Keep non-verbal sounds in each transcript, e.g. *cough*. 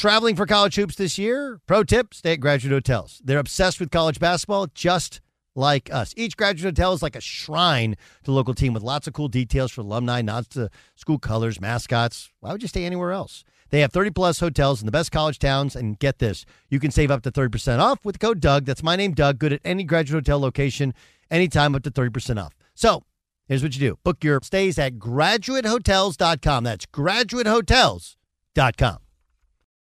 Traveling for college hoops this year? Pro tip stay at graduate hotels. They're obsessed with college basketball, just like us. Each graduate hotel is like a shrine to the local team with lots of cool details for alumni, nods to school colors, mascots. Why would you stay anywhere else? They have 30 plus hotels in the best college towns. And get this you can save up to 30% off with code Doug. That's my name, Doug. Good at any graduate hotel location, anytime up to 30% off. So here's what you do book your stays at graduatehotels.com. That's graduatehotels.com.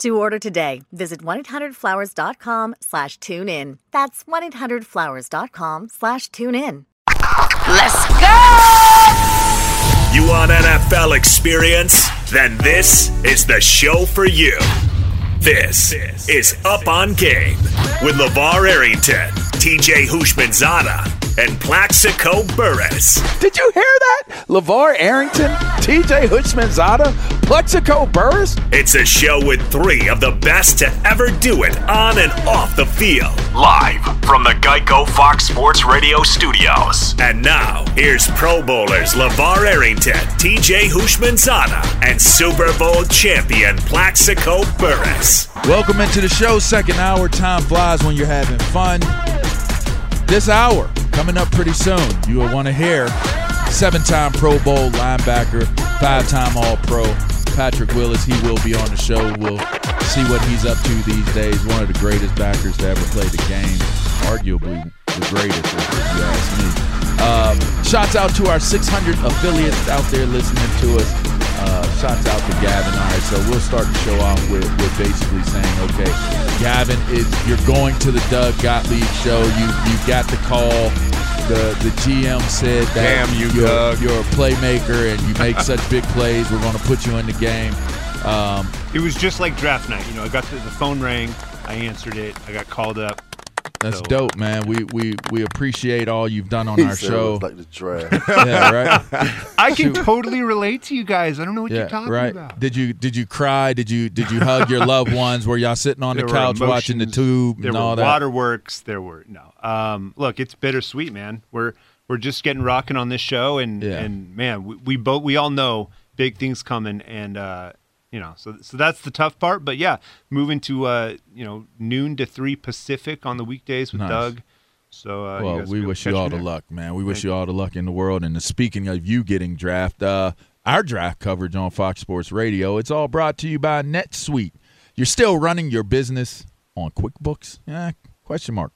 To order today, visit 1-800-Flowers.com slash tune in. That's 1-800-Flowers.com slash tune in. Let's go! You want NFL experience? Then this is the show for you. This is Up on Game with LaVar Arrington, TJ Houshmandzadeh, and Plaxico Burress. Did you hear that? LaVar Arrington, TJ Houshmandzadeh, Plaxico Burress? It's a show with three of the best to ever do it on and off the field. Live from the Geico Fox Sports Radio studios. And now, here's Pro Bowlers LaVar Arrington, TJ Houshmandzadeh, and Super Bowl champion Plaxico Burress. Welcome into the show. Second hour. Time flies when you're having fun. This hour coming up pretty soon. You will want to hear seven-time Pro Bowl linebacker, five-time All-Pro Patrick Willis. He will be on the show. We'll see what he's up to these days. One of the greatest backers to ever play the game, arguably the greatest, if you ask me. Um, shouts out to our 600 affiliates out there listening to us. Uh, shouts out to Gavin. All right, so we'll start the show off with, with basically saying, okay, Gavin, is you're going to the Doug Gottlieb show. You you got the call. The the GM said that Damn you, you're, Doug. you're a playmaker and you make such big plays. We're going to put you in the game. Um, It was just like draft night. You know, I got to, the phone rang, I answered it, I got called up. That's So- dope, man. We we we appreciate all you've done on *laughs* He our said it show. was like the draft. *laughs* yeah, right. I can totally relate to you guys. I don't know what yeah, you're talking right. about. Did you did you cry? Did you did you hug your loved ones? Were y'all sitting on There the were couch watching the tube There and all were that? waterworks. There were no. Um, look, it's bittersweet, man. We're we're just getting rocking on this show, and Yeah. and man, we, we both we all know big things coming, and uh, you know, so so that's the tough part. But yeah, moving to uh, you know noon to three Pacific on the weekdays with Nice. Doug. So uh, well, we wish you all the luck, man. We wish you all the luck in the world. And speaking of you getting draft, uh, our draft coverage on Fox Sports Radio, it's all brought to you by NetSuite. You're still running your business on QuickBooks? Yeah, question mark.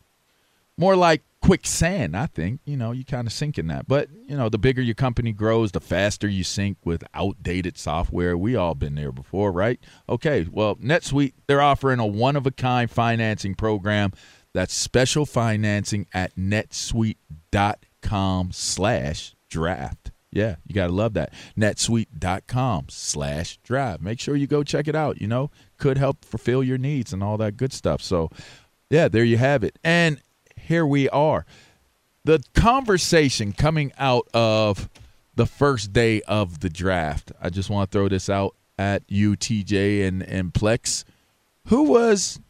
More like quicksand, I think. You know, you kind of sink in that. But, you know, the bigger your company grows, the faster you sink with outdated software. We all been there before, right? Okay, well, NetSuite, they're offering a one-of-a-kind financing program that's special financing at netsuite.com slash draft. Yeah, you got to love that. netsuite.com slash draft. Make sure you go check it out. You know, could help fulfill your needs and all that good stuff. So, yeah, there you have it. And here we are. The conversation coming out of the first day of the draft. I just want to throw this out at you, TJ and, and Plex. Who was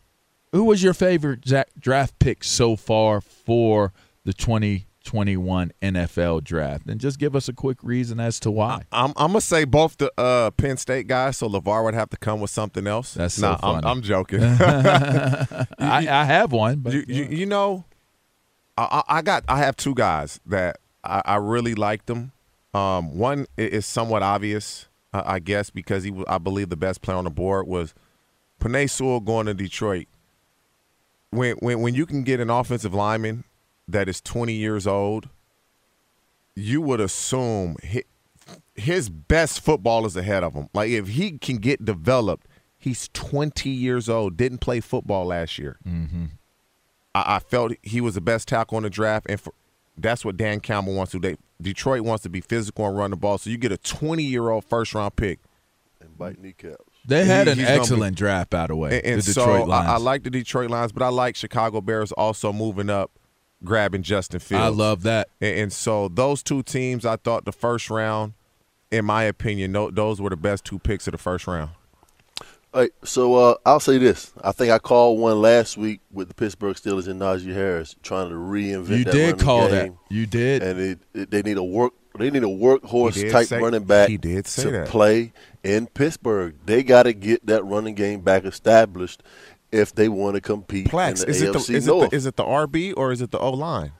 who was your favorite draft pick so far for the 2021 NFL draft? And just give us a quick reason as to why. I'm, I'm gonna say both the uh, Penn State guys, so Levar would have to come with something else. That's so nah, I'm. I'm joking. *laughs* *laughs* I, I have one, but you, you, you know, I, I got I have two guys that I, I really liked them. Um, one is somewhat obvious, uh, I guess, because he I believe the best player on the board was Penei Sewell going to Detroit. When when when you can get an offensive lineman that is 20 years old, you would assume his, his best football is ahead of him. Like if he can get developed, he's 20 years old. Didn't play football last year. Mm-hmm. I, I felt he was the best tackle in the draft, and for, that's what Dan Campbell wants to do. Detroit wants to be physical and run the ball, so you get a 20 year old first round pick. And bite kneecaps. They had He- an he's gonna be- excellent draft, by the way. And, and the Detroit so Lions. I, I like the Detroit Lions, but I like Chicago Bears also moving up, grabbing Justin Fields. I love that. And, and so those two teams, I thought the first round, in my opinion, no, those were the best two picks of the first round. Right, so uh, I'll say this. I think I called one last week with the Pittsburgh Steelers and Najee Harris trying to reinvent. You did call game. that. You did. and it, it, they need a work. They need a workhorse type say- running back. he did say to that. play in Pittsburgh. They got to get that running game back established if they want to compete Plex, in the is it, the, is, it the, is it the RB or is it the O line?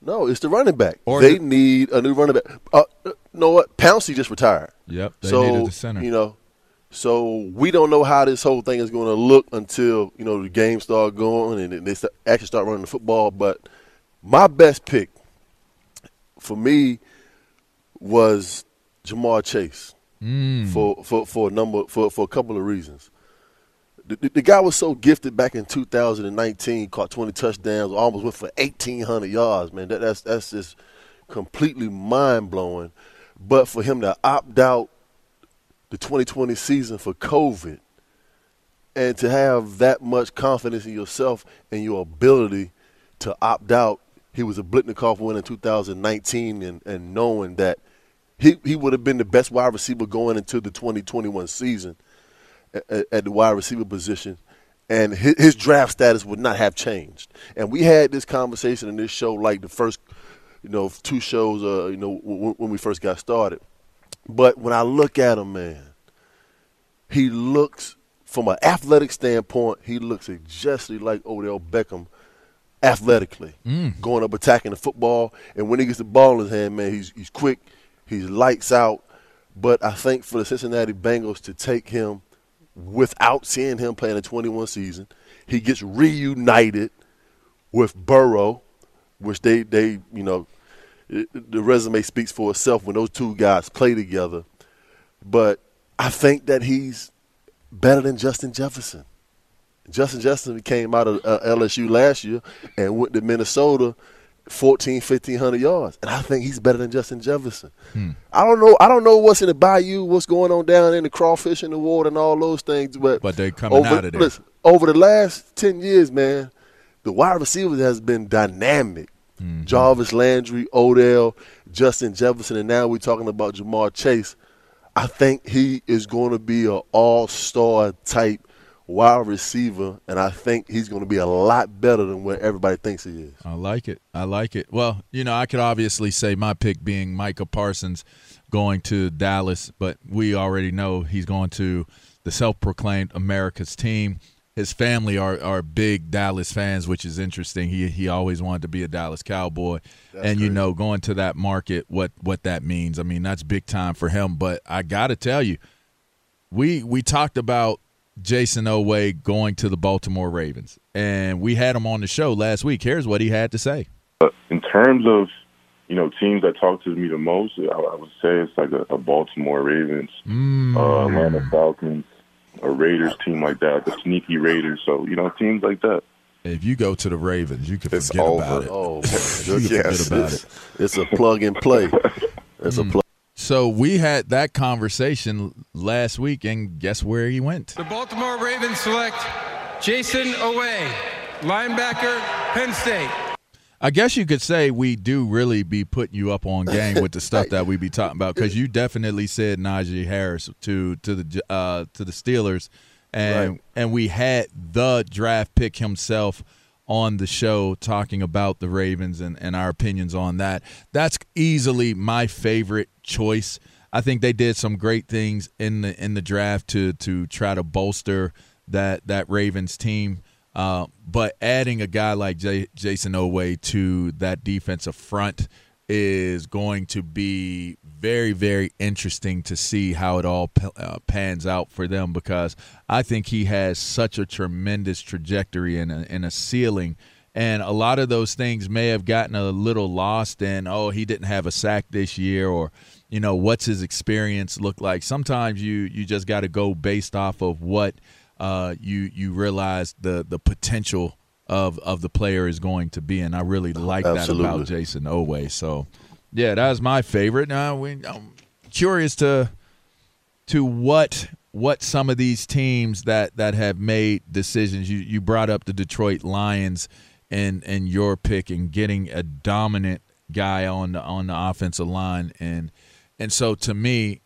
no, it's the running back. Or they need a new running back. Uh, uh, you know what? Pouncey just retired. Yep, they so needed the center. you know, so we don't know how this whole thing is going to look until you know the games start going and they actually start running the football. But my best pick for me was Ja'Marr Chase Mm. for, for for a number for for a couple of reasons. The, the, the guy was so gifted back in 2019, caught 20 touchdowns, almost went for 1,800 yards. Man, that, that's that's just completely mind blowing. But for him to opt out the 2020 season for COVID, and to have that much confidence in yourself and your ability to opt out, he was a Biletnikoff winner in 2019, and, and knowing that he he would have been the best wide receiver going into the 2021 season at, at the wide receiver position, and his, draft status would not have changed. And we had this conversation in this show, like the first, you know, two shows, uh, you know, when we first got started. But when I look at him, man, he looks from an athletic standpoint, he looks exactly like Odell Beckham athletically, Mm. going up attacking the football. And when he gets the ball in his hand, man, he's he's quick, he's lights out. But I think for the Cincinnati Bengals to take him without seeing him play in the 21 season, he gets reunited with Burrow, which they they you know it, the resume speaks for itself when those two guys play together. But I think that he's better than Justin Jefferson. Justin Jefferson came out of uh, LSU last year and went to Minnesota 14, 1500 yards. And I think he's better than Justin Jefferson. I don't know. I don't know what's in the bayou, what's going on down in the crawfish in the water and all those things. But But they coming over, out of there. Listen, over the last ten years, man, the wide receivers has been dynamic. Mm-hmm. Jarvis Landry, Odell, Justin Jefferson, and now we're talking about Ja'Marr Chase. I think he is going to be an all-star type wide receiver, and I think he's going to be a lot better than what everybody thinks he is. I like it. I like it. Well, you know, I could obviously say my pick being Micah Parsons going to Dallas, but we already know he's going to the self proclaimed America's team. His family are are big Dallas fans, which is interesting. He he always wanted to be a Dallas Cowboy, That's and you crazy. know, going to that market, what what that means. I mean, that's big time for him. But I got to tell you, we we talked about Jayson Oweh going to the Baltimore Ravens, and we had him on the show last week. Here's what he had to say. in terms of you know teams that talk to me the most, I, I would say it's like a, a Baltimore Ravens, uh, Atlanta Falcons, a Raiders team like that, the sneaky Raiders. So you know teams like that. If you go to the Ravens, you can It's forget over. about it. Oh, *laughs* you can yes, forget about it's, it. it's a plug and play. It's a mm. plug. So we had that conversation last week, and guess where he went? The Baltimore Ravens select Jayson Oweh, linebacker, Penn State. I guess you could say we do really be putting you up on game with the *laughs* stuff that we be talking about because you definitely said Najee Harris to to the uh, to the Steelers, and Right. and we had the draft pick himself on the show talking about the Ravens and, and our opinions on that. That's easily my favorite choice. I think they did some great things in the in the draft to to try to bolster that that Ravens team. Uh, but adding a guy like J- Jayson Oweh to that defensive front is going to be very, very interesting to see how it all p- uh, pans out for them because I think he has such a tremendous trajectory and a, and a ceiling. And a lot of those things may have gotten a little lost in, oh, he didn't have a sack this year, or, you know, what's his experience look like. Sometimes you, you just got to go based off of what uh, you you realize the the potential of of the player is going to be, and I really like that about Jayson Oweh. So, yeah, that was my favorite. Now we, I'm curious to to what what some of these teams that that have made decisions. You you brought up the Detroit Lions and and your pick and getting a dominant guy on the on the offensive line and and so to me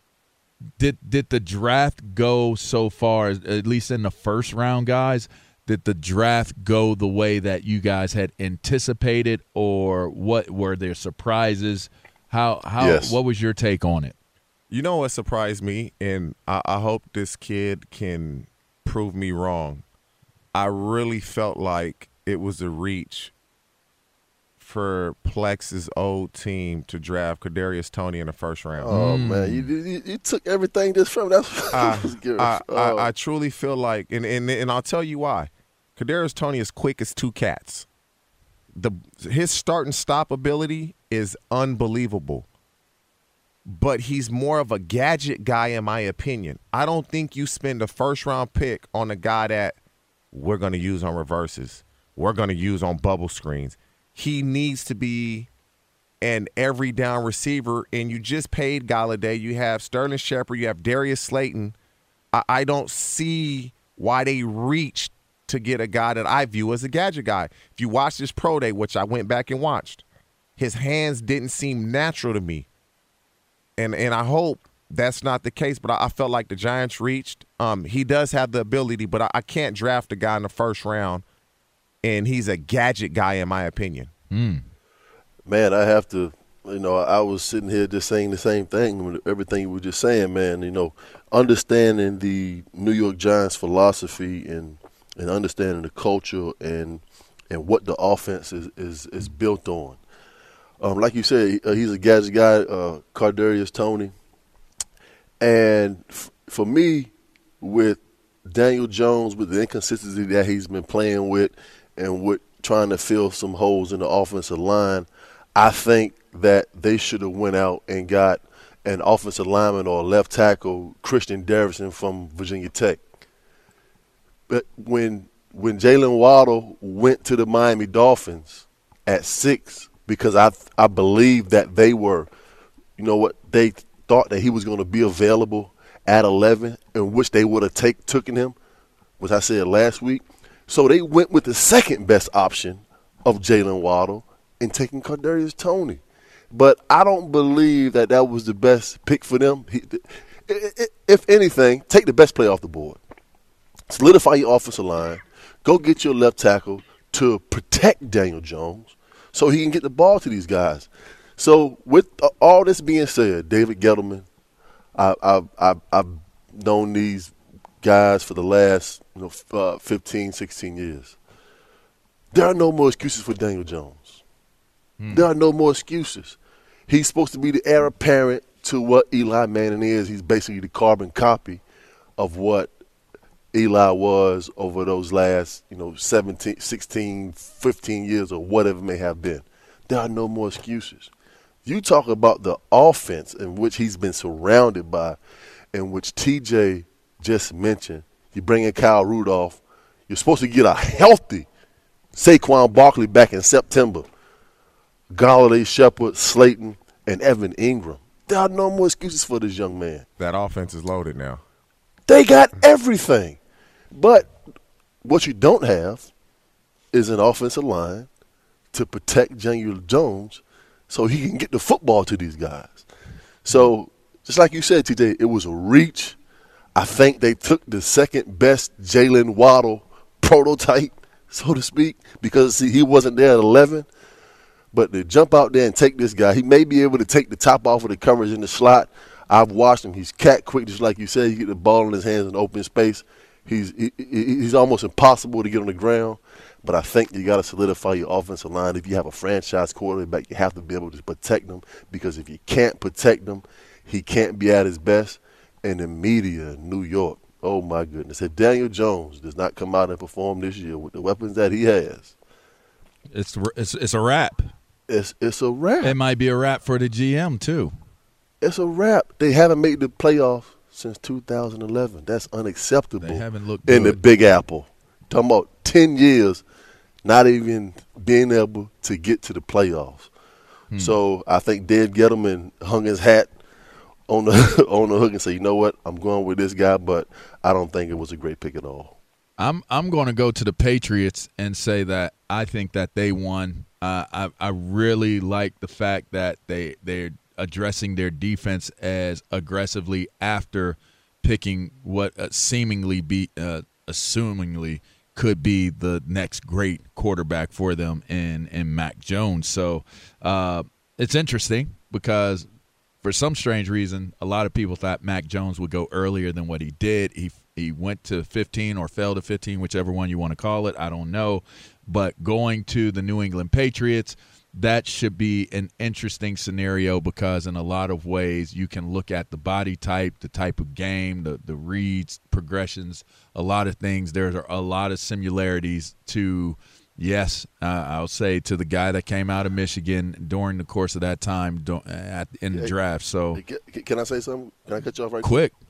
did did the draft go so far at least in the first round guys did the draft go the way that you guys had anticipated or what were there surprises how how Yes. what was your take on it You know what surprised me, and I, I hope this kid can prove me wrong. I really felt like it was a reach for Plex's old team to draft Kadarius Toney in the first round. Oh man, mm. you, you, you took everything just from that's. I, was. I, Oh. I, I truly feel like, and, and and I'll tell you why. Kadarius Toney is quick as two cats. The his start and stop ability is unbelievable. But he's more of a gadget guy, in my opinion. I don't think you spend a first round pick on a guy that we're going to use on reverses. We're going to use on bubble screens. He needs to be an every down receiver, and you just paid Golladay. You have Sterling Shepard. You have Darius Slayton. I, I don't see why they reached to get a guy that I view as a gadget guy. If you watch this pro day, which I went back and watched, his hands didn't seem natural to me. And and I hope that's not the case, but I, I felt like the Giants reached. Um, he does have the ability, but I, I can't draft a guy in the first round, and he's a gadget guy in my opinion. Man, I have to. You know, I was sitting here just saying the same thing. Everything you were just saying, man. You know, understanding the New York Giants philosophy and and understanding the culture and and what the offense is is, is built on. Um, like you said, uh, he's a gadget guy, uh, Kadarius Toney. And f- for me, with Daniel Jones, with the inconsistency that he's been playing with, and with trying to fill some holes in the offensive line, I think that they should have went out and got an offensive lineman or left tackle, Christian Derrickson from Virginia Tech. But when when Jaylen Waddle went to the Miami Dolphins at six, because I I believe that they were, you know what, they thought that he was going to be available at eleven, in which they would have take taken him, which I said last week. So they went with the second best option of Jaylen Waddle and taking Kadarius Toney. But I don't believe that that was the best pick for them. He, if anything, take the best player off the board solidify your offensive line, go get your left tackle to protect Daniel Jones so he can get the ball to these guys. So with all this being said, David Gettleman, I, I, I, I've known these guys for the last you know, uh, 15, 16 years. There are no more excuses for Daniel Jones. Hmm. There are no more excuses. He's supposed to be the heir apparent to what Eli Manning is. He's basically the carbon copy of what Eli was over those last, you know, 17, 16, 15 years or whatever may have been. There are no more excuses. You talk about the offense in which he's been surrounded by, in which TJ just mentioned. You bring in Kyle Rudolph. You're supposed to get a healthy Saquon Barkley back in September. Golladay, Shepard, Slayton, and Evan Engram. There are no more excuses for this young man. That offense is loaded now. They got everything. But what you don't have is an offensive line to protect Daniel Jones so he can get the football to these guys. So, just like you said today, it was a reach. I think they took the second best Jaylen Waddle prototype, *laughs* so to speak, because see, he wasn't there at 11. But to jump out there and take this guy, he may be able to take the top off of the coverage in the slot. I've watched him. He's cat quick, just like you said. He get the ball in his hands in open space. He's he, he's almost impossible to get on the ground. But I think you got to solidify your offensive line. If you have a franchise quarterback, you have to be able to protect them because if you can't protect them, he can't be at his best. And the media in New York, oh my goodness, if Daniel Jones does not come out and perform this year with the weapons that he has, it's it's it's a wrap. It's it's a wrap. It might be a wrap for the GM too. It's a wrap. They haven't made the playoffs since 2011. That's unacceptable. They haven't looked in the Big Apple. Talking about 10 years, not even being able to get to the playoffs. Hmm. So I think Dave Gettleman hung his hat on the *laughs* on the hook and say, "You know what? I'm going with this guy, but I don't think it was a great pick at all." I'm I'm going to go to the Patriots and say that I think that they won. Uh, I I really like the fact that they they're addressing their defense as aggressively after picking what uh, seemingly be uh, assumingly could be the next great quarterback for them in in Mac Jones. So uh, it's interesting because for some strange reason, a lot of people thought Mac Jones would go earlier than what he did. He he went to 15 or fell to 15, whichever one you want to call it. I don't know, but going to the New England Patriots that should be an interesting scenario because in a lot of ways you can look at the body type, the type of game, the the reads, progressions, a lot of things. There's a lot of similarities to yes, uh, I'll say to the guy that came out of Michigan during the course of that time at in the draft. So can I say something? Can I cut you off right quick? Quick?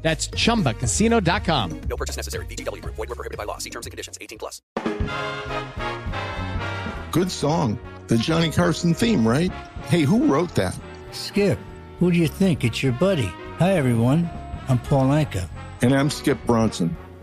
That's ChumbaCasino.com. No purchase necessary. VGW. Void were prohibited by law. See terms and conditions. 18 plus. Good song. The Johnny Carson theme, right? Hey, who wrote that? Skip. Who do you think? It's your buddy. Hi, everyone. I'm Paul Anka. And I'm Skip Bronson.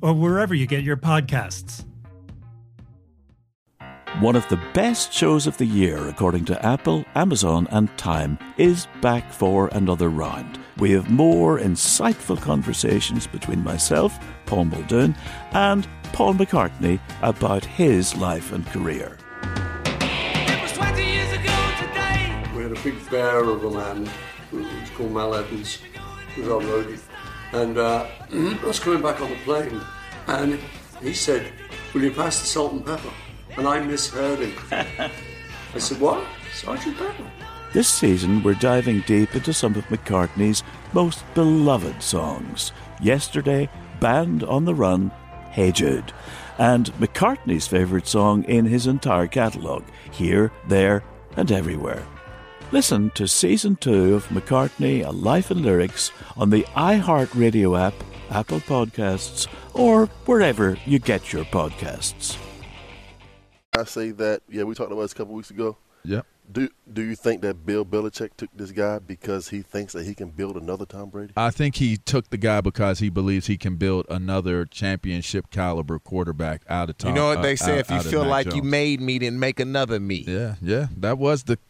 or wherever you get your podcasts. One of the best shows of the year, according to Apple, Amazon, and Time, is back for another round. We have more insightful conversations between myself, Paul Muldoon, and Paul McCartney about his life and career. It was twenty years ago today. We had a big bear of a man, who was called Mal Evans, who was our roadie. And uh, I was coming back on the plane, and he said, Will you pass the salt and pepper? And I misheard him. *laughs* I said, What? Sergeant Pepper? This season, we're diving deep into some of McCartney's most beloved songs. Yesterday, Band on the Run, Hey Jude, and McCartney's favourite song in his entire catalogue, Here, There, and Everywhere. Listen to Season 2 of McCartney, A Life in Lyrics on the iHeartRadio app, Apple Podcasts, or wherever you get your podcasts. I say that, yeah, we talked about this a couple weeks ago. Yeah. Do do you think that Bill Belichick took this guy because he thinks that he can build another Tom Brady? I think he took the guy because he believes he can build another championship caliber quarterback out of Tom. You know what they uh, say: out- if you feel Mac like you made me, then make another me. Yeah, yeah, that was the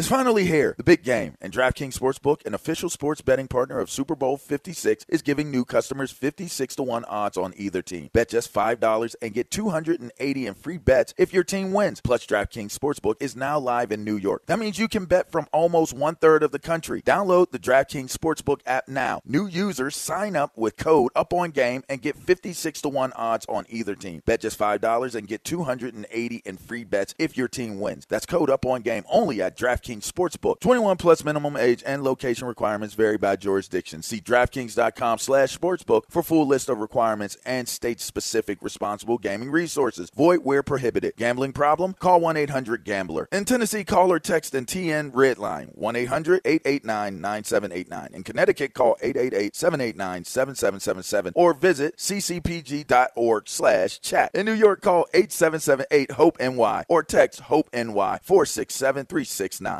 It's finally here. The big game. And DraftKings Sportsbook, an official sports betting partner of Super Bowl 56, is giving new customers 56 to 1 odds on either team. Bet just $5 and get 280 in free bets if your team wins. Plus, DraftKings Sportsbook is now live in New York. That means you can bet from almost one third of the country. Download the DraftKings Sportsbook app now. New users sign up with code Up On Game and get 56 to 1 odds on either team. Bet just $5 and get 280 in free bets if your team wins. That's code Up On Game only at DraftKings Sportsbook. 21 plus minimum age and location requirements vary by jurisdiction. See DraftKings.com slash sportsbook for full list of requirements and state-specific responsible gaming resources. Void where prohibited. Gambling problem? Call 1-800-GAMBLER. In Tennessee, call or text and TN Redline 1-800-889-9789. In Connecticut, call 888-789-7777 or visit ccpg.org slash chat. In New York, call 8778-HOPE-NY or text HOPE-NY 467-369.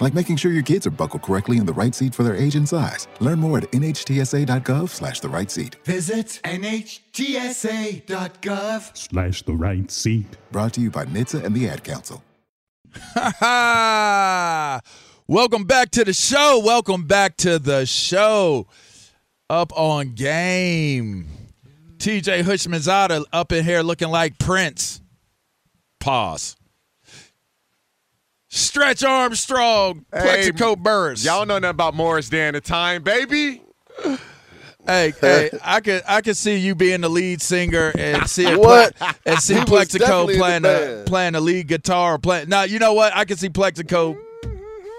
like making sure your kids are buckled correctly in the right seat for their age and size. Learn more at nhtsa.gov slash the right seat. Visit NHTSA.gov Slash the right seat. Brought to you by NHTSA and the Ad Council. Ha *laughs* ha! Welcome back to the show. Welcome back to the show. Up on game. TJ Houshmandzadeh up in here looking like Prince. Pause. Stretch Armstrong, Plaxico Burress. Y'all know nothing about Morris Day and the time, baby. Hey, *laughs* hey, I could I could see you being the lead singer and see What? and see *laughs* He Plaxico definitely in the playing the band. playing the lead guitar playing. Now you know what? I can see Plaxico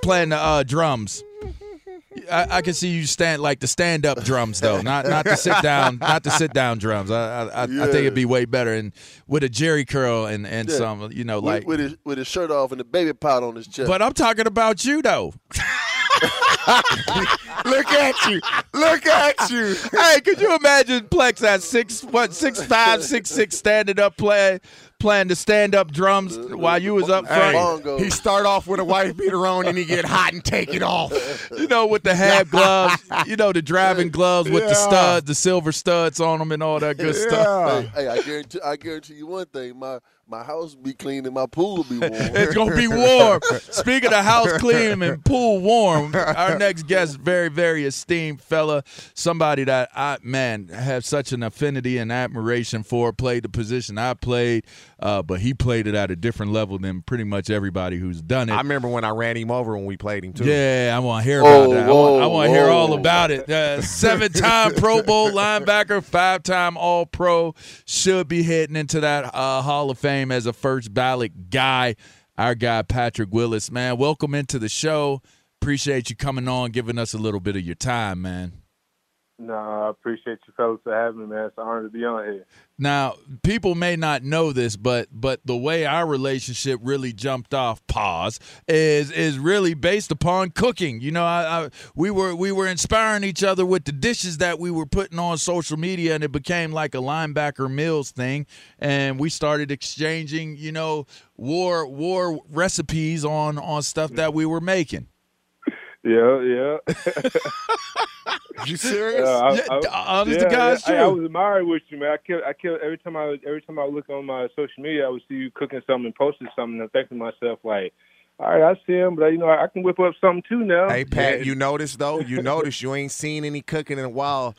playing the uh, drums. I, I can see you stand like the stand up drums though, *laughs* not not the sit down, not the sit down drums. I I, I, I think it'd be way better and with a Jheri curl and and Yeah. some you know With- like. with his with his shirt off and the baby pot on his chest. But I'm talking about you though. *laughs* *laughs* Look at you. Look at you. hey, could you imagine Plex at six what six five, six six standing up playing playing the stand up drums while you was up front? Hey, he start off with a white beater on and he get hot and take it off. You know, with the half gloves, you know, the driving gloves with the Yeah. studs, the silver studs on them and all that good stuff. Hey, hey, I guarantee I guarantee you one thing. My my house will be clean and my pool will be *laughs* warm. It's gonna be warm. Speaking of house clean and pool warm, our next guest, very, very esteemed fella, somebody that I man have such an affinity and admiration for. Played the position I played, uh, but he played it at a different level than pretty much everybody who's done it. I remember when I ran him over when we played him too. Yeah, I want to hear about Whoa, that. I want, I want to hear all about it. Uh, seven-time Pro Bowl linebacker, five-time All-Pro, should be heading into that uh, Hall of Fame as a first ballot guy. Our guy Patrick Willis, man, welcome into the show. Appreciate you coming on, giving us a little bit of your time, man. No, I appreciate you fellas for having me, man. It's an honor to be on here. Now, people may not know this, but but the way our relationship really jumped off pause is is really based upon cooking. You know, I, I we were we were inspiring each other with the dishes that we were putting on social media, and it became like a linebacker meals thing, and we started exchanging, you know, war war recipes on on stuff that we were making. Yeah, yeah. Are *laughs* you serious? I, Yeah, honest to God's I, I was admired with you, man. I kept, I kept every time I every time I look on my social media, I would see you cooking something and posting something, and I'm thinking to myself like, all right, I see him, but you know, I can whip up something too now. Hey Pat, you notice though? You notice you ain't seen any cooking in a while.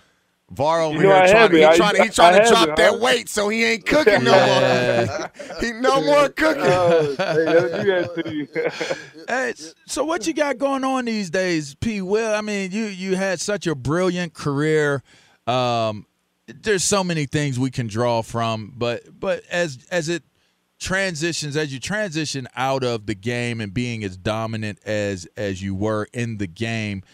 Var over You know here I trying, haven't. he I- trying, he I trying to haven't, drop that huh? weight, so he ain't cooking no more. *laughs* he no more cooking. Oh, hey, let me do that to you. *laughs* *laughs* Hey, so what you got going on these days, P. Will? I mean, you you had such a brilliant career. Um, there's so many things we can draw from, but but as as it transitions, as you transition out of the game and being as dominant as as you were in the game,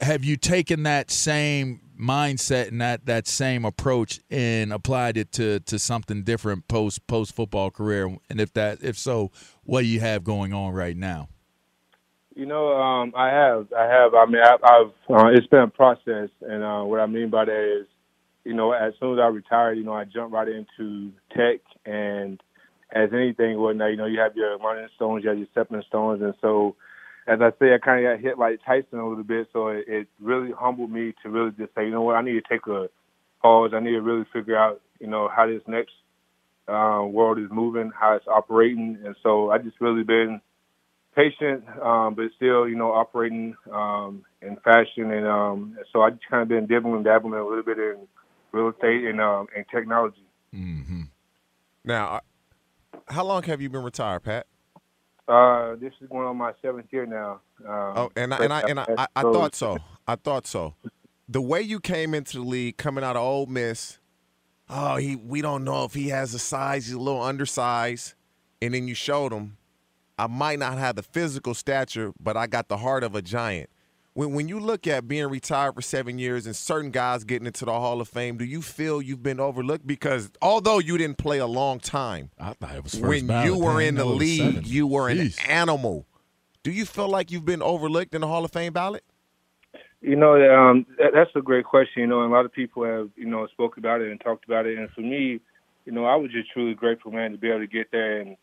have you taken that same mindset and that that same approach and applied it to to something different post post football career? And if that if so, what do you have going on right now? You know, um, I have, I have. I mean, I've, I've uh, it's been a process, and uh, what I mean by that is, you know, as soon as I retired, you know, I jumped right into tech, and as anything would now, you know, you have your learning stones, you have your stepping stones, and so, as I say, I kind of got hit like Tyson a little bit, so it, it really humbled me to really just say, you know what, I need to take a pause. I need to really figure out, you know, how this next uh, world is moving, how it's operating, and so I just really been patient, um, but still, you know, operating um, in fashion, and um, so I just kind of been dibbling, dabbling a little bit in real estate and um, and technology. Mm-hmm. Now, uh, how long have you been retired, Pat? Uh, this is going on my seventh year now. Um, Oh, and I, and I and I, I, I thought so. I thought so. The way you came into the league, coming out of Ole Miss, oh, he we don't know if he has the size. He's a little undersized, and then you showed him. I might not have the physical stature, but I got the heart of a giant. When when you look at being retired for seven years and certain guys getting into the Hall of Fame, do you feel you've been overlooked? Because although you didn't play a long time, I thought it was first when ballot. you were in the no, it was league, seven. you were an animal. Do you feel like you've been overlooked in the Hall of Fame ballot? You know, um, that, that's a great question. You know, and a lot of people have, you know, spoke about it and talked about it. And for me, you know, I was just truly grateful, man, to be able to get there and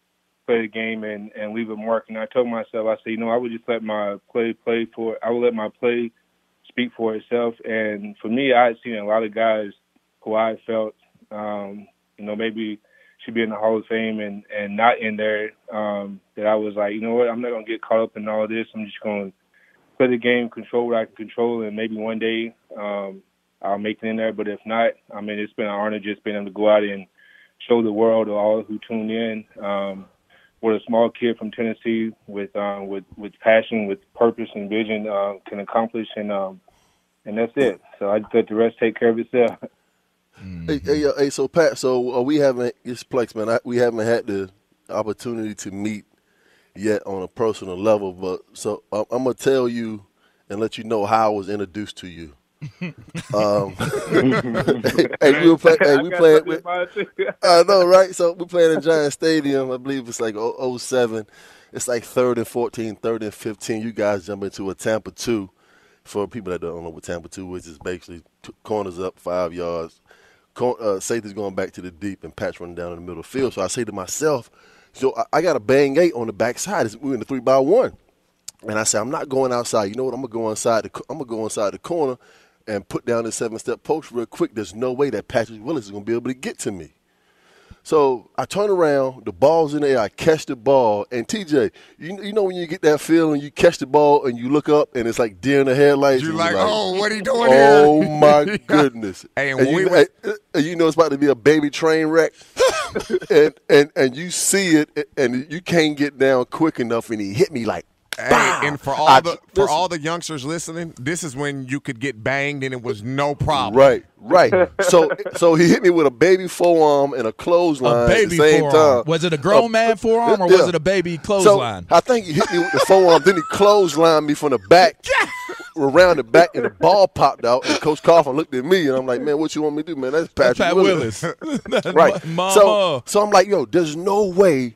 play the game and, and leave a mark. And I told myself, I said, you know, I would just let my play play for, I would let my play speak for itself. And for me, I had seen a lot of guys who I felt, um, you know, maybe should be in the Hall of Fame and, and not in there. Um, that I was like, you know what, I'm not to get caught up in all this. I'm just to play the game, control what I can control, and maybe one day um, I'll make it in there. But if not, I mean, it's been an honor just being able to go out and show the world or all who tune in um, what a small kid from Tennessee with um, with with passion, with purpose and vision uh, can accomplish, and um, and that's it. So I just let the rest take care of itself. *laughs* Hey, hey, uh, hey, so Pat, so uh, we haven't this Plex man, I, we haven't had the opportunity to meet yet on a personal level, but so uh, I'm gonna tell you and let you know how I was introduced to you. Um, *laughs* *laughs* hey, we were play, hey, we playing. We, I know, right? So we playing in Giant Stadium. I believe it's like oh- 07. It's like third and 14, third and 15. You guys jump into a Tampa two. For people that don't know what Tampa two is, it's basically two corners up five yards. Cor- uh, safety's going back to the deep and patch running down in the middle of the field. So I say to myself, so I, I got a bang eight on the backside. We're in the three by one. And I said, I'm not going outside. You know what? I'm gonna go inside. The, I'm gonna go inside the corner and put down the seven step post real quick. There's no way that Patrick Willis is gonna be able to get to me. So I turn around, the ball's in the air. I catch the ball, and TJ, you, you know when you get that feeling, you catch the ball and you look up, and it's like deer in the headlights. You and like, you're oh, what he doing Oh here? my *laughs* goodness! Hey, and and, you, we went- and- uh, and you know it's about to be a baby train wreck, *laughs* and and and you see it, and you can't get down quick enough, and he hit me like. Hey, and for all I- the for listen. all the youngsters listening, this is when you could get banged and it was no problem. Right, right. so so he hit me with a baby forearm and a clothesline baby at the same forearm. time. Was it a grown man forearm or yeah. was it a baby clothesline? So I think he hit me with the forearm, then he clotheslined me from the back, *laughs* around the back, and the ball popped out. And Coach Coughlin looked at me, and I'm like, "Man, what you want me to do, man? That's Patrick Pat Willis." Willis. *laughs* Right. ma- So so I'm like, "Yo, there's no way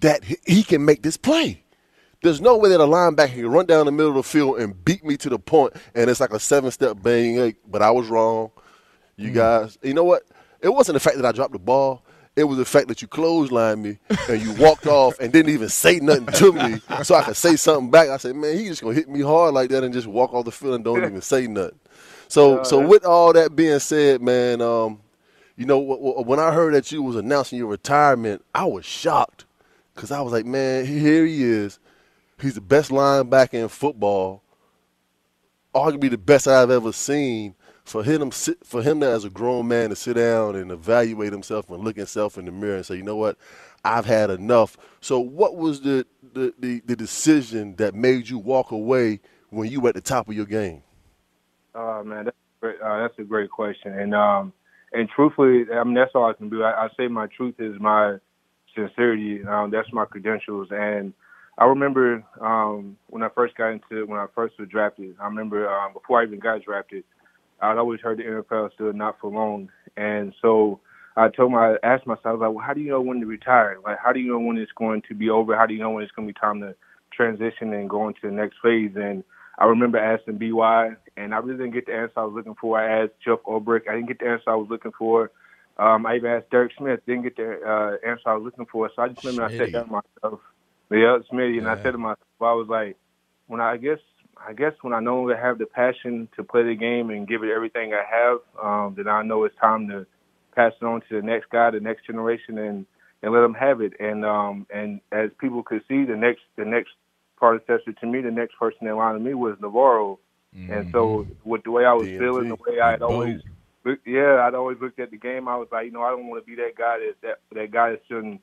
that he can make this play." There's no way that a linebacker can run down the middle of the field and beat me to the point, and it's like a seven-step bang. eight, But I was wrong. You guys, you know what? It wasn't the fact that I dropped the ball. It was the fact that you clotheslined me and you walked *laughs* off and didn't even say nothing to me, so I could say something back. I said, "Man, he just gonna hit me hard like that and just walk off the field and don't even say nothing." So, so with all that being said, man, um, you know, w- w- when I heard that you was announcing your retirement, I was shocked because I was like, "Man, here he is. He's the best linebacker in football, arguably the best I've ever seen." For him, for him now as a grown man to sit down and evaluate himself and look himself in the mirror and say, "You know what? I've had enough." So, what was the the, the, the decision that made you walk away when you were at the top of your game? Oh man, that's a great, uh, that's a great question, and um, and truthfully, I mean that's all I can do. I, I say my truth is my sincerity. Um, that's my credentials, and I remember um, when I first got into when I first was drafted. I remember um, before I even got drafted, I'd always heard the NFL stood not for long, and so I told my I asked myself I was like, well, how do you know when to retire? Like, how do you know when it's going to be over? How do you know when it's going to be time to transition and go into the next phase? And I remember asking BY, and I really didn't get the answer I was looking for. I asked Jeff Ulbrich, I didn't get the answer I was looking for. Um, I even asked Derek Smith, didn't get the uh, answer I was looking for. So I just remember I said that myself, yeah, Smitty, and I said to myself, I was like, when I, I guess, I guess when I no longer have the passion to play the game and give it everything I have, um, then I know it's time to pass it on to the next guy, the next generation, and and let them have it. And um, and as people could see, the next the next predecessor to me, the next person in line to me was NaVorro. And so with the way I was DMG. feeling, the way I had always, look, yeah, I'd always looked at the game. I was like, you know, I don't want to be that guy that that that guy that shouldn't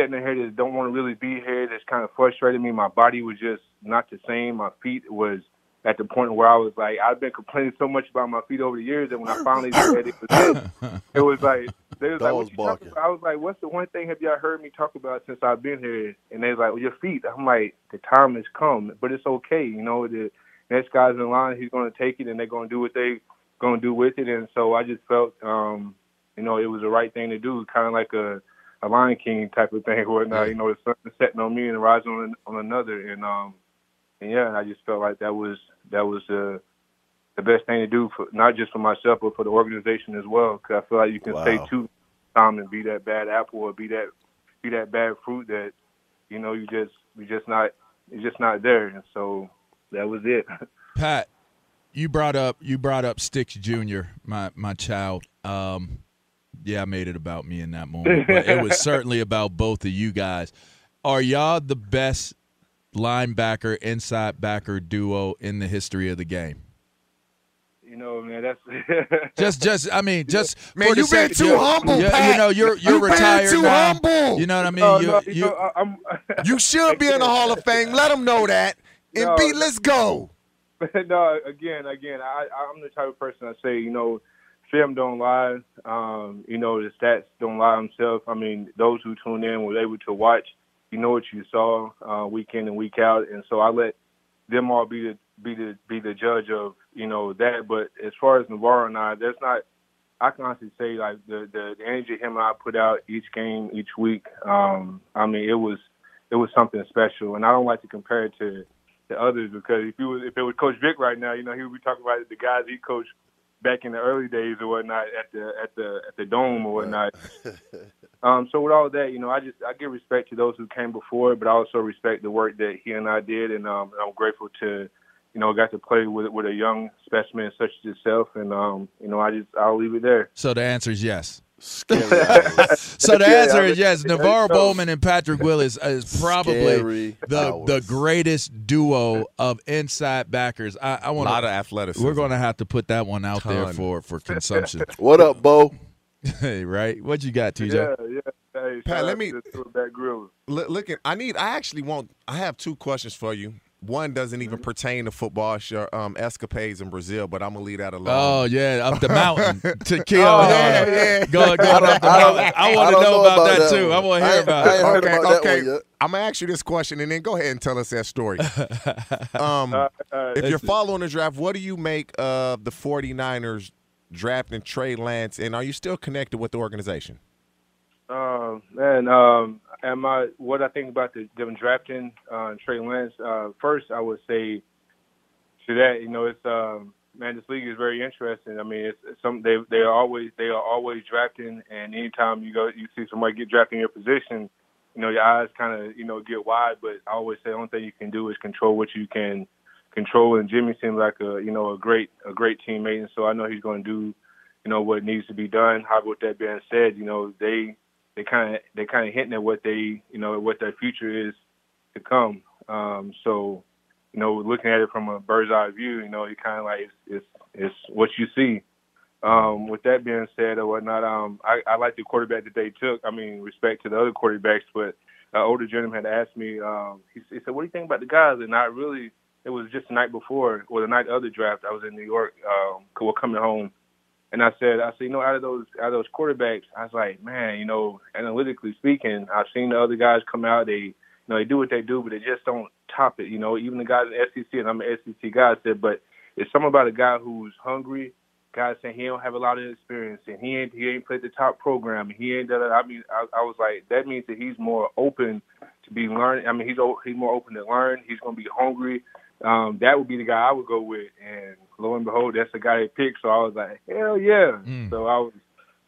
sitting here that don't want to really be here. That's kind of frustrated me. My body was just not the same. My feet was at the point where I was like, I've been complaining so much about my feet over the years that when I finally said it was it, *laughs* it was like they was like, what you? I was like, what's the one thing have y'all heard me talk about since I've been here? And they was like, well, your feet. I'm like, the time has come, but it's okay. You know, the next guy's in line, he's going to take it, and they're going to do what they going to do with it. And so I just felt, um, you know, it was the right thing to do, kind of like a a Lion King type of thing, or whatnot. You know, the sun is setting on me and rising on on another, and um, and yeah, and I just felt like that was that was uh, the best thing to do for not just for myself but for the organization as well. Because I feel like you can Wow. stay too time and be that bad apple or be that be that bad fruit that you know you just you just not you're just not there. And so that was it. *laughs* Pat, you brought up you brought up Sticks Jr., my my child. Um, yeah, I made it about me in that moment, but it was *laughs* certainly about both of you guys. Are y'all the best linebacker inside backer duo in the history of the game? You know, man, that's *laughs* Just, just, I mean, just Man, for the you been sake- too you're- humble, you're- You know, you're you're You been retired too now. humble. You know what I mean? No, you, no, you, you know, I'm, *laughs* You should be in the Hall of Fame. Let them know that. And No. B, let's go. no, again, again, I, I'm the type of person I say, you know, film don't lie. Um, you know, the stats don't lie themselves. I mean, those who tune in were able to watch. You know what you saw uh, week in and week out, and so I let them all be the be the be the judge of you know that. But as far as NaVorro and I, there's not. I can honestly say like the the, the energy him and I put out each game, each week. Um, I mean, it was it was something special, and I don't like to compare it to the others because if you if it was Coach Vic right now, you know he would be talking about the guys he coached back in the early days or whatnot at the at the at the dome or whatnot. *laughs* um, so with all that, you know, I just I give respect to those who came before, but I also respect the work that he and I did, and um, I'm grateful to, you know, got to play with with a young specimen such as yourself, and um, you know, I just I'll leave it there. So the answer is yes. So *laughs* *laughs* So the answer is yes. NaVorro Bowman and Patrick Willis is probably Scary the the greatest duo of inside backers. I, I want Lot of athleticism. We're going to have to put that one out there for for consumption. *laughs* What up, Bo? hey, right? What you got, TJ? Yeah, yeah. Hey, Pat, let me- to the Silverback Look, look at, I need. I actually want. I have two questions for you. One doesn't even pertain to football. Your um, escapades in Brazil, but I'm gonna leave that alone. Oh yeah, up the mountain *laughs* to kill. Oh, yeah, yeah. Go, go I up the mountain. I I want to know, know about, about that that too. one. I want to hear ain't- about I it. heard Okay, about that okay. one yet. I'm gonna ask you this question and then go ahead and tell us that story. *laughs* um, Uh, uh, if you're following the draft, what do you make of the 49ers drafting Trey Lance, and are you still connected with the organization? Uh, man, um, am I what I think about the them drafting uh, Trey Lance? Uh, first, I would say to that, you know, it's um, man, this league is very interesting. I mean, it's, it's some they they are always they are always drafting, and anytime you go you see somebody get drafted in your position, you know, your eyes kind of you know get wide. But I always say the only thing you can do is control what you can control. And Jimmy seems like a you know a great a great teammate, and so I know he's going to do you know what needs to be done. How with that being said, you know they they kind of they kind of hinting at what they you know what their future is to come. Um, so you know looking at it from a bird's eye view, you know you kind of like it's, it's it's what you see. Um, with that being said or whatnot, um, I, I like the quarterback that they took. I mean, respect to the other quarterbacks, but an older gentleman had asked me. Um, he, he said, "What do you think about the guys?" And I really, it was just the night before or the night of the draft. I was in New York, um, we're coming home, and I said, I said, you know, out of those out of those quarterbacks, I was like, man, you know, analytically speaking, I've seen the other guys come out. They, you know, they do what they do, but they just don't top it. You know, even the guys in the SEC, and I'm an SEC guy, I said, but it's something about a guy who's hungry. Guys saying he don't have a lot of experience and he ain't he ain't played the top program he ain't done. I mean, I, I was like, that means that he's more open to be learning. I mean, he's he's more open to learn. He's gonna be hungry. Um, that would be the guy I would go with. And lo and behold, that's the guy they picked. So I was like, hell yeah. So I was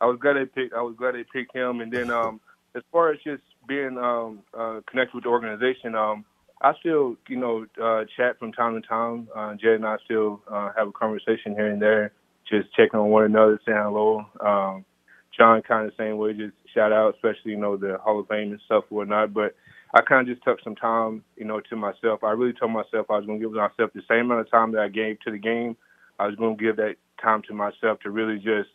I was glad they picked I was glad they picked him. And then um, as far as just being um, uh, connected with the organization, um, I still you know uh, chat from time to time. Uh, Jed and I still uh, have a conversation here and there, just checking on one another, saying hello. Um, John kind of same way, just shout out, especially you know the Hall of Fame and stuff or whatnot. But I kind of just took some time, you know, to myself. I really told myself I was going to give myself the same amount of time that I gave to the game. I was going to give that time to myself to really just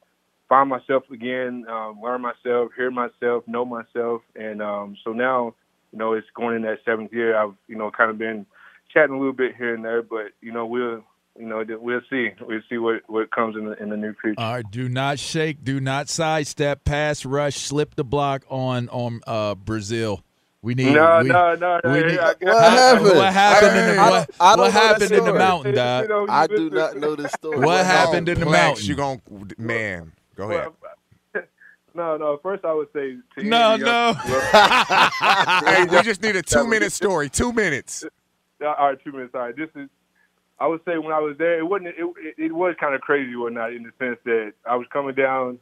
find myself again, um, learn myself, hear myself, know myself, and um, so now, you know, it's going in that seventh year. I've, you know, kind of been chatting a little bit here and there, but you know, we'll, you know, we'll see. We'll see what what comes in the in the near future. All right, do not shake, do not sidestep, pass rush, slip the block on on uh, Brazil. We need no, we, no, no, no. we need- I- What happened? What happened in the I- what, I don't what know happened in the story. mountain, dog? You know, you I do not *laughs* know this story. What happened in the Plex, mountain? You gon' man? Go ahead. *laughs* No, no. First, I would say to No, any no. *laughs* hey, we just need a two-minute story. Two minutes. Uh, All right, two minutes. All right, this is. I would say when I was there, it wasn't. It, it, it was kind of crazy, whatnot, in the sense that I was coming down.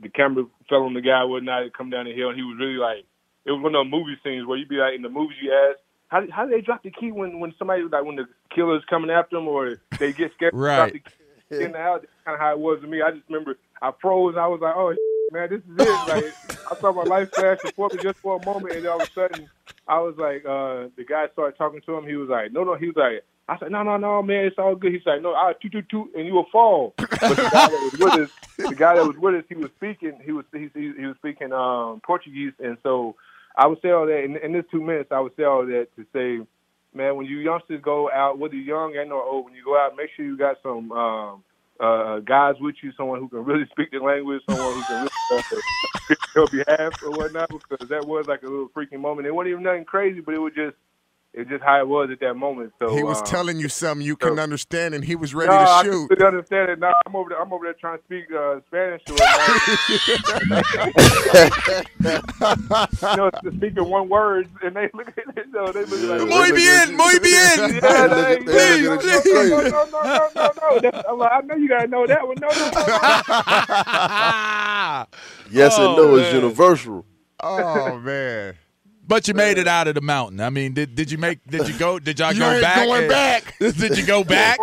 The camera fell on the guy, whatnot, and come down the hill, and he was really like, it was one of those movie scenes where you'd be like, in the movies, you ask, how how do they drop the key when when somebody like when the killer's coming after them, or they get scared? Right. the key in the house. That's kind of how it was to me. I just remember I froze. I was like, oh man, this is it. Like I saw my life flash before me just for a moment, and then all of a sudden, I was like, uh, the guy started talking to him. He was like, no, no. He was like, I said, no, no, no, man, it's all good. He's like, no, I toot, toot, toot, and you will fall. But the guy that was with us, the guy that was with us, he was speaking. He was he, he, he was speaking um, Portuguese, and so I would say all that in, in this two minutes. I would say all that to say, man, when you youngsters go out, whether you're young and or old, when you go out, make sure you got some um, uh, guys with you, someone who can really speak the language, someone who can really uh, your behalf or whatnot, because that was like a little freaking moment. It wasn't even nothing crazy, but it was just it was just how it was at that moment. So he was um, telling you something you couldn't understand, and he was ready no, to I shoot. couldn't understand it. Now I'm over there. I'm over there trying to speak uh, Spanish. you know, to speak in one word, and they look at it. You know, they look like Muy bien, muy bien. Yeah, they, Please, no, no, please. no, no, no, no, no, no, no. That's- I'm like, I know you gotta know that one. No, no, no, no. Yes and Oh, no is universal. Oh man. But you made it out of the mountain. I mean, did did you make? Did you go? Did y'all *laughs* You go ain't back? going and- back. *laughs* did you go back?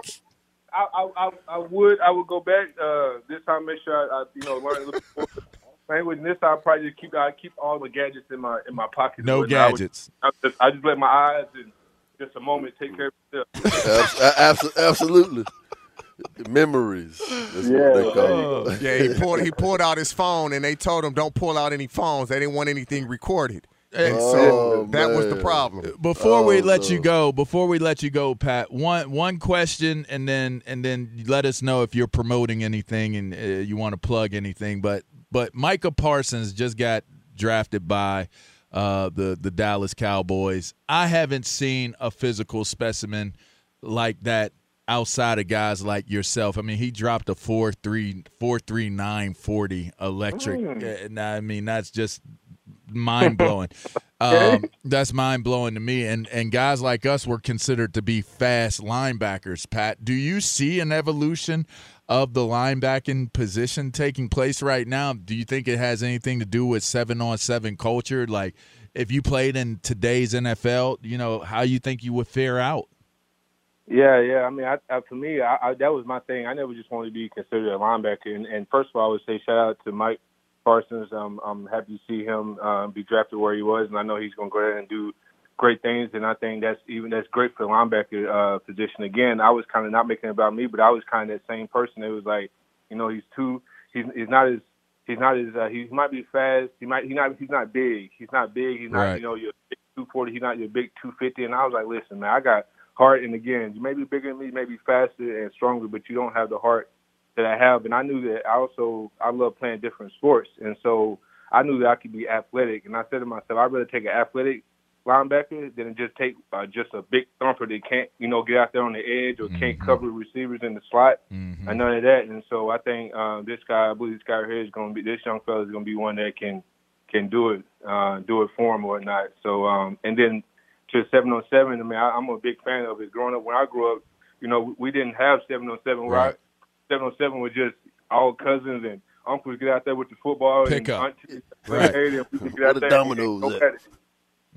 I, I, I, I would, I would go back uh, this time. Make sure I, I you know, learn a little more language. And this time, I probably just keep, I keep all the gadgets in my in my pocket. No And I would- gadgets. I just, I just let my eyes and just a moment take care of itself. *laughs* Abs- a- abs- absolutely. Memories. That's what they call it. Yeah, he pulled he pulled out his phone, and they told him don't pull out any phones. They didn't want anything recorded, and so Oh, that was the problem. Before we Oh, let you go, before we let you go, Pat, one one question, and then and then let us know if you're promoting anything and uh, you want to plug anything. But but Micah Parsons just got drafted by uh, the the Dallas Cowboys. I haven't seen a physical specimen like that outside of guys like yourself. I mean, he dropped a four three four three nine forty electric. Mm. And I mean, that's just mind blowing. *laughs* um, that's mind blowing to me. And and guys like us were considered to be fast linebackers. Pat, do you see an evolution of the linebacking position taking place right now? Do you think it has anything to do with seven on seven culture? Like, if you played in today's NFL, you know how you think you would fare out. Yeah, yeah. I mean, I, I, for me, I, I, that was my thing. I never just wanted to be considered a linebacker. And, and first of all, I would say shout out to Mike Parsons. Um, I'm happy to see him um, be drafted where he was, and I know he's going to go ahead and do great things. And I think that's even that's great for the linebacker uh, position. Again, I was kind of not making it about me, but I was kind of that same person. It was like, you know, he's too, he's he's not as he's not as uh, he might be fast. He might he not he's not big. He's not big. He's not Right. you know your 240. He's not your big 250. And I was like, listen, man, I got heart. And again, you may be bigger than me, may be faster and stronger, but you don't have the heart that I have. And I knew that I also I love playing different sports, and so I knew that I could be athletic. And I said to myself, I'd rather take an athletic linebacker than just take uh, just a big thumper that can't you know get out there on the edge or can't cover receivers in the slot Mm-hmm. and none of that. And so I think uh, this guy, I believe this guy here is going to be this young fella is going to be one that can can do it, uh, do it for him or whatnot. So um, and then to seven on seven, I mean, I, I'm a big fan of it. Growing up, when I grew up, you know, we didn't have seven on seven. Right. Seven on seven was just all cousins and uncles get out there with the football Pick and up. aunties Right. and we could get Where out the there dominoes and go at? at it.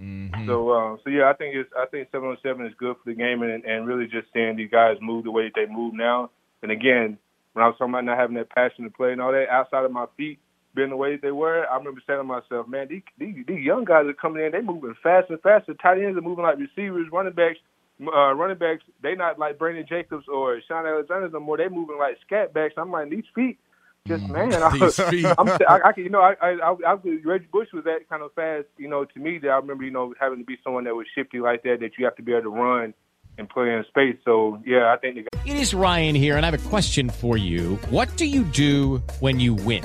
Mm-hmm. So, uh, so yeah, I think it's I think seven on seven is good for the game, and and really just seeing these guys move the way that they move now. And again, when I was talking about not having that passion to play and all that, outside of my feet being the way that they were, I remember saying to myself, man, these these, these young guys are coming in, they moving faster and faster. Tight ends are moving like receivers, running backs. Uh, running backs, they not like Brandon Jacobs or Shaun Alexander no more. They moving like scat backs. I'm like, these feet, just man, *laughs* I, These feet. I'm, I, I can, you know, I, I, I, I Reggie Bush was that kind of fast, you know, to me that I remember, you know, having to be someone that was shifty like that, that you have to be able to run and play in space. So yeah, I think the guy. It is Ryan here, and I have a question for you. What do you do when you win?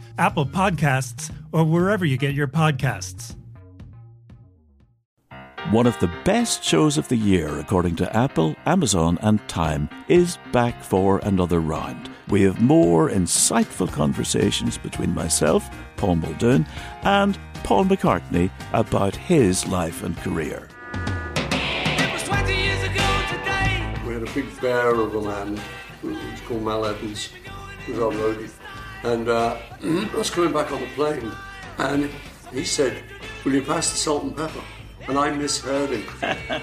Apple Podcasts, or wherever you get your podcasts. One of the best shows of the year, according to Apple, Amazon, and Time, is back for another round. We have more insightful conversations between myself, Paul Muldoon, and Paul McCartney about his life and career. It was twenty years ago today. We had a big bear of a man, who was called Mal Evans, who was our roadie. And uh, I was coming back on the plane, and he said, Will you pass the salt and pepper? And I misheard him. *laughs*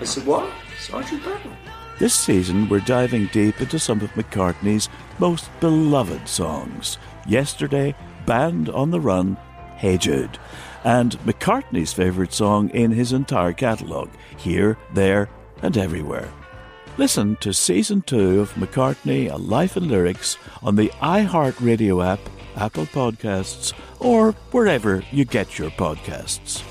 I said, What? Sergeant Pepper? This season, we're diving deep into some of McCartney's most beloved songs. Yesterday, Band on the Run, Hey Jude, and McCartney's favourite song in his entire catalogue, Here, There, and Everywhere. Listen to Season 2 of McCartney, A Life in Lyrics on the iHeartRadio app, Apple Podcasts, or wherever you get your podcasts.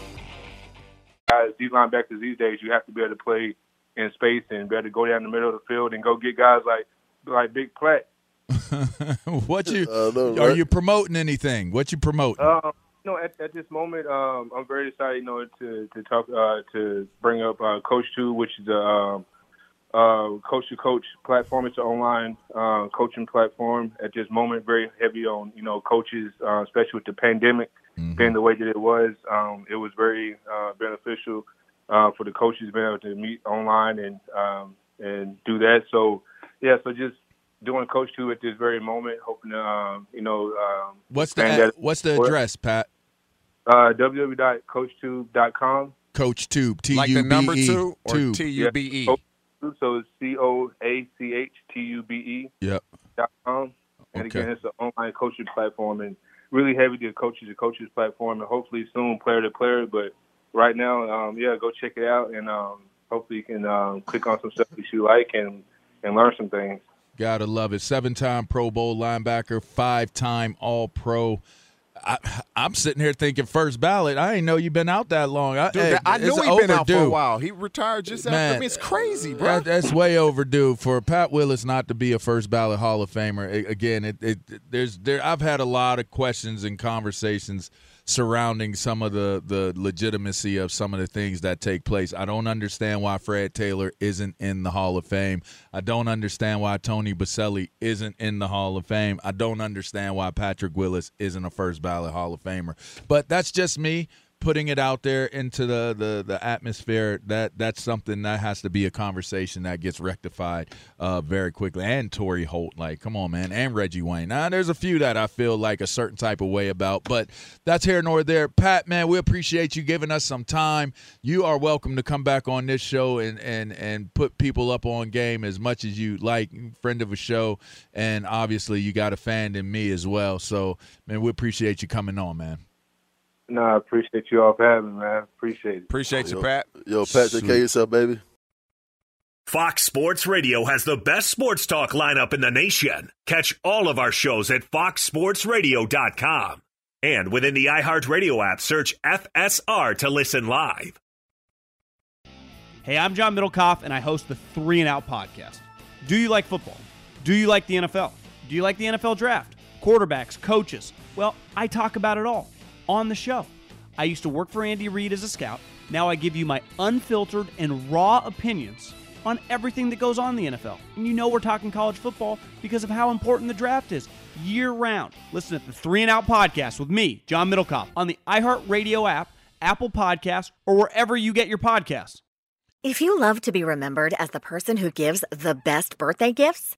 Guys, these linebackers these days, you have to be able to play in space and be able to go down the middle of the field and go get guys like like Big Platt. *laughs* what you I know, are right? you promoting anything? What you promoting? Um, You know, at, at this moment, um, I'm very excited. You know, to to talk uh, to bring up uh, Coach Tube, which is a um, uh, coach to coach platform. It's an online uh, coaching platform. At this moment, very heavy on you know coaches, uh, especially with the pandemic being the way that it was. Um, it was very uh, beneficial uh, for the coaches being able to meet online and um, and do that. So yeah, so just doing Coach Tube at this very moment, hoping to um, you know um, What's the expand that- what's the address, Pat? Uh, www.coachtube.com. Coach Tube. T Like the number E. two or Tube. T-U-B-E? Coach Tube, So it's C O A C H T U B E Yep. dot com. And Okay. again, it's an online coaching platform and really heavy to coaches to coaches platform and hopefully soon player to player. But right now, um, yeah, go check it out and um, hopefully you can um, click on some stuff that you like and, and learn some things. Gotta love it. Seven time Pro Bowl linebacker, five time All Pro. I, I'm sitting here thinking first ballot. I didn't know you've been out that long. I, Dude, hey, I it's knew he'd been out for a while. He retired just after. I mean, it's crazy, uh, bro. That, that's way overdue for Pat Willis not to be a first ballot Hall of Famer. Again, it, it there's there. I've had a lot of questions and conversations surrounding some of the the legitimacy of some of the things that take place. I don't understand why Fred Taylor isn't in the Hall of Fame. I don't understand why Tony Boselli isn't in the Hall of Fame. I don't understand why Patrick Willis isn't a first ballot Hall of Famer. But that's just me putting it out there into the, the, the atmosphere that that's something that has to be a conversation that gets rectified uh, very quickly. And Torry Holt like come on man. And Reggie Wayne. Now there's a few that I feel like a certain type of way about but that's here nor there. Pat man we appreciate you giving us some time. You are welcome to come back on this show and and and put people up on game as much as you like friend of a show. And obviously you got a fan in me as well. So man we appreciate you coming on man No, I appreciate you all for having me, man. Appreciate it. Appreciate Yo, Yo, Pat, take care of yourself, baby. Fox Sports Radio has the best sports talk lineup in the nation. Catch all of our shows at foxsportsradio.com. And within the iHeartRadio app, search FSR to listen live. Hey, I'm John Middlekauff, and I host the Three and Out podcast. Do you like football? Do you like the NFL? Do you like the NFL draft? Quarterbacks, coaches? Well, I talk about it all on the show. I used to work for Andy Reid as a scout. Now I give you my unfiltered and raw opinions on everything that goes on in the NFL. And you know we're talking college football because of how important the draft is year round. Listen to the Three and Out podcast with me, John Middlekauff, on the iHeartRadio app, Apple Podcasts, or wherever you get your podcasts. If you love to be remembered as the person who gives the best birthday gifts,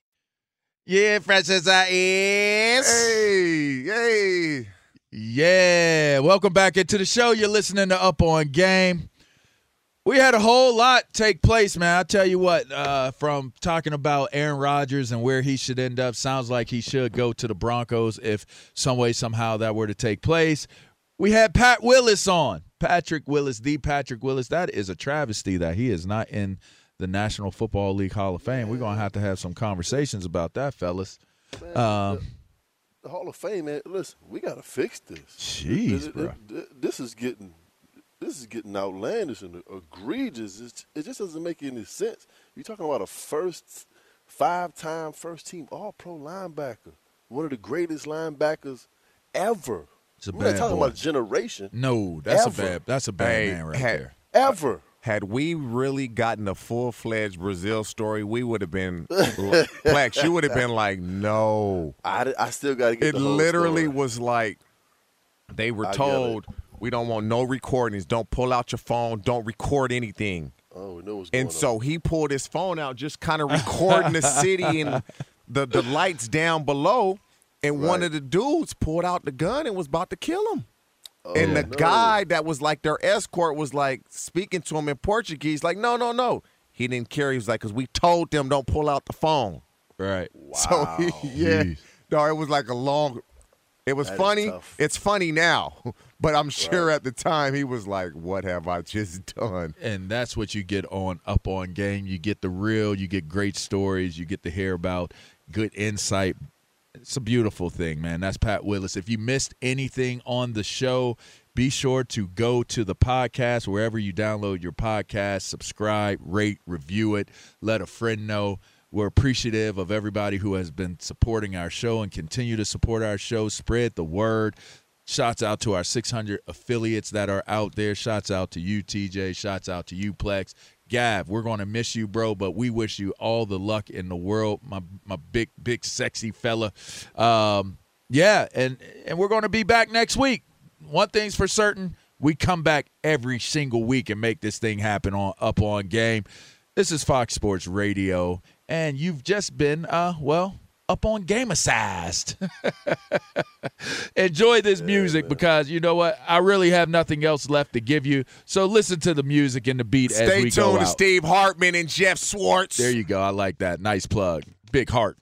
Yeah, fresh as I is. Hey, hey. Yeah. Welcome back into the show. You're listening to Up on Game. We had a whole lot take place, man. I tell you what, uh, from talking about Aaron Rodgers and where he should end up, sounds like he should go to the Broncos if some way, somehow that were to take place. We had Pat Willis on. Patrick Willis, the Patrick Willis. That is a travesty that he is not in the National Football League Hall of Fame. We're going to have to have some conversations about that, fellas. Um, The Hall of Fame, man. Listen, we got to fix this. Jeez, Th- bro. th- th- This is getting this is getting outlandish and egregious. It's, it just doesn't make any sense. You're talking about a first five-time first-team All-Pro linebacker, one of the greatest linebackers ever. It's a We're not talking boy. about a generation. No, that's Ever. a bad. That's a bad Hey, man right had- there. Ever. Had we really gotten a full fledged Brazil story, we would have been *laughs* Plex. You would have been like, no. I, I still got to get It literally story. was like they were I told we don't want no recordings. Don't pull out your phone. Don't record anything. Oh, we know what's going And so he pulled his phone out, just kind of *laughs* recording the city and the the lights down below. And one of the dudes pulled out the gun and was about to kill him. Oh, and the no. guy that was like their escort was like speaking to him in Portuguese, like, no, no, no. He didn't care. He was like, because we told them don't pull out the phone. Right. Wow. *laughs* So he, *laughs* yeah, Jeez. no, it was like a long. It was That funny. It's funny now, *laughs* but I'm sure at the time he was like, "What have I just done?" and that's what you get on up on game you get the real you get great stories you get to hear about good insight it's a beautiful thing man that's pat willis if you missed anything on the show be sure to go to the podcast wherever you download your podcast subscribe rate review it let a friend know we're appreciative of everybody who has been supporting our show and continue to support our show spread the word Shots out to our 600 affiliates that are out there. Shots out to you, TJ. Shots out to you, Plex. Gav, we're going to miss you, bro, but we wish you all the luck in the world, my my big, big, sexy fella. Um, yeah, and and we're going to be back next week. One thing's for certain: we come back every single week and make this thing happen on up on game. This is Fox Sports Radio, and you've just been, uh, well, up on gameicized. *laughs* Enjoy this music because you know what? I really have nothing else left to give you. So listen to the music and the beat as Stay we go tuned to. Steve Hartman and Jeff Swartz. There you go. I like that. Nice plug. Big heart.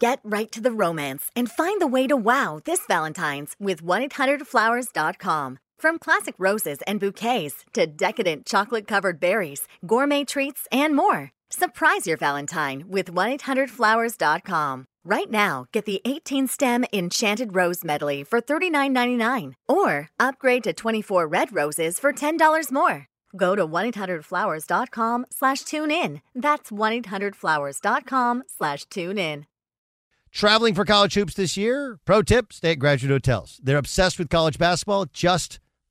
Get right to the romance and find the way to wow this Valentine's with 1-800-Flowers.com. From classic roses and bouquets to decadent chocolate-covered berries, gourmet treats, and more. Surprise your Valentine with 1-800-Flowers.com. Right now, get the 18-stem Enchanted Rose Medley for $39.99 or upgrade to 24 red roses for $10 more. Go to 1-800-Flowers.com slash tune in. That's 1-800-Flowers.com slash tune in. Traveling for college hoops this year? Pro tip stay at graduate hotels. They're obsessed with college basketball, just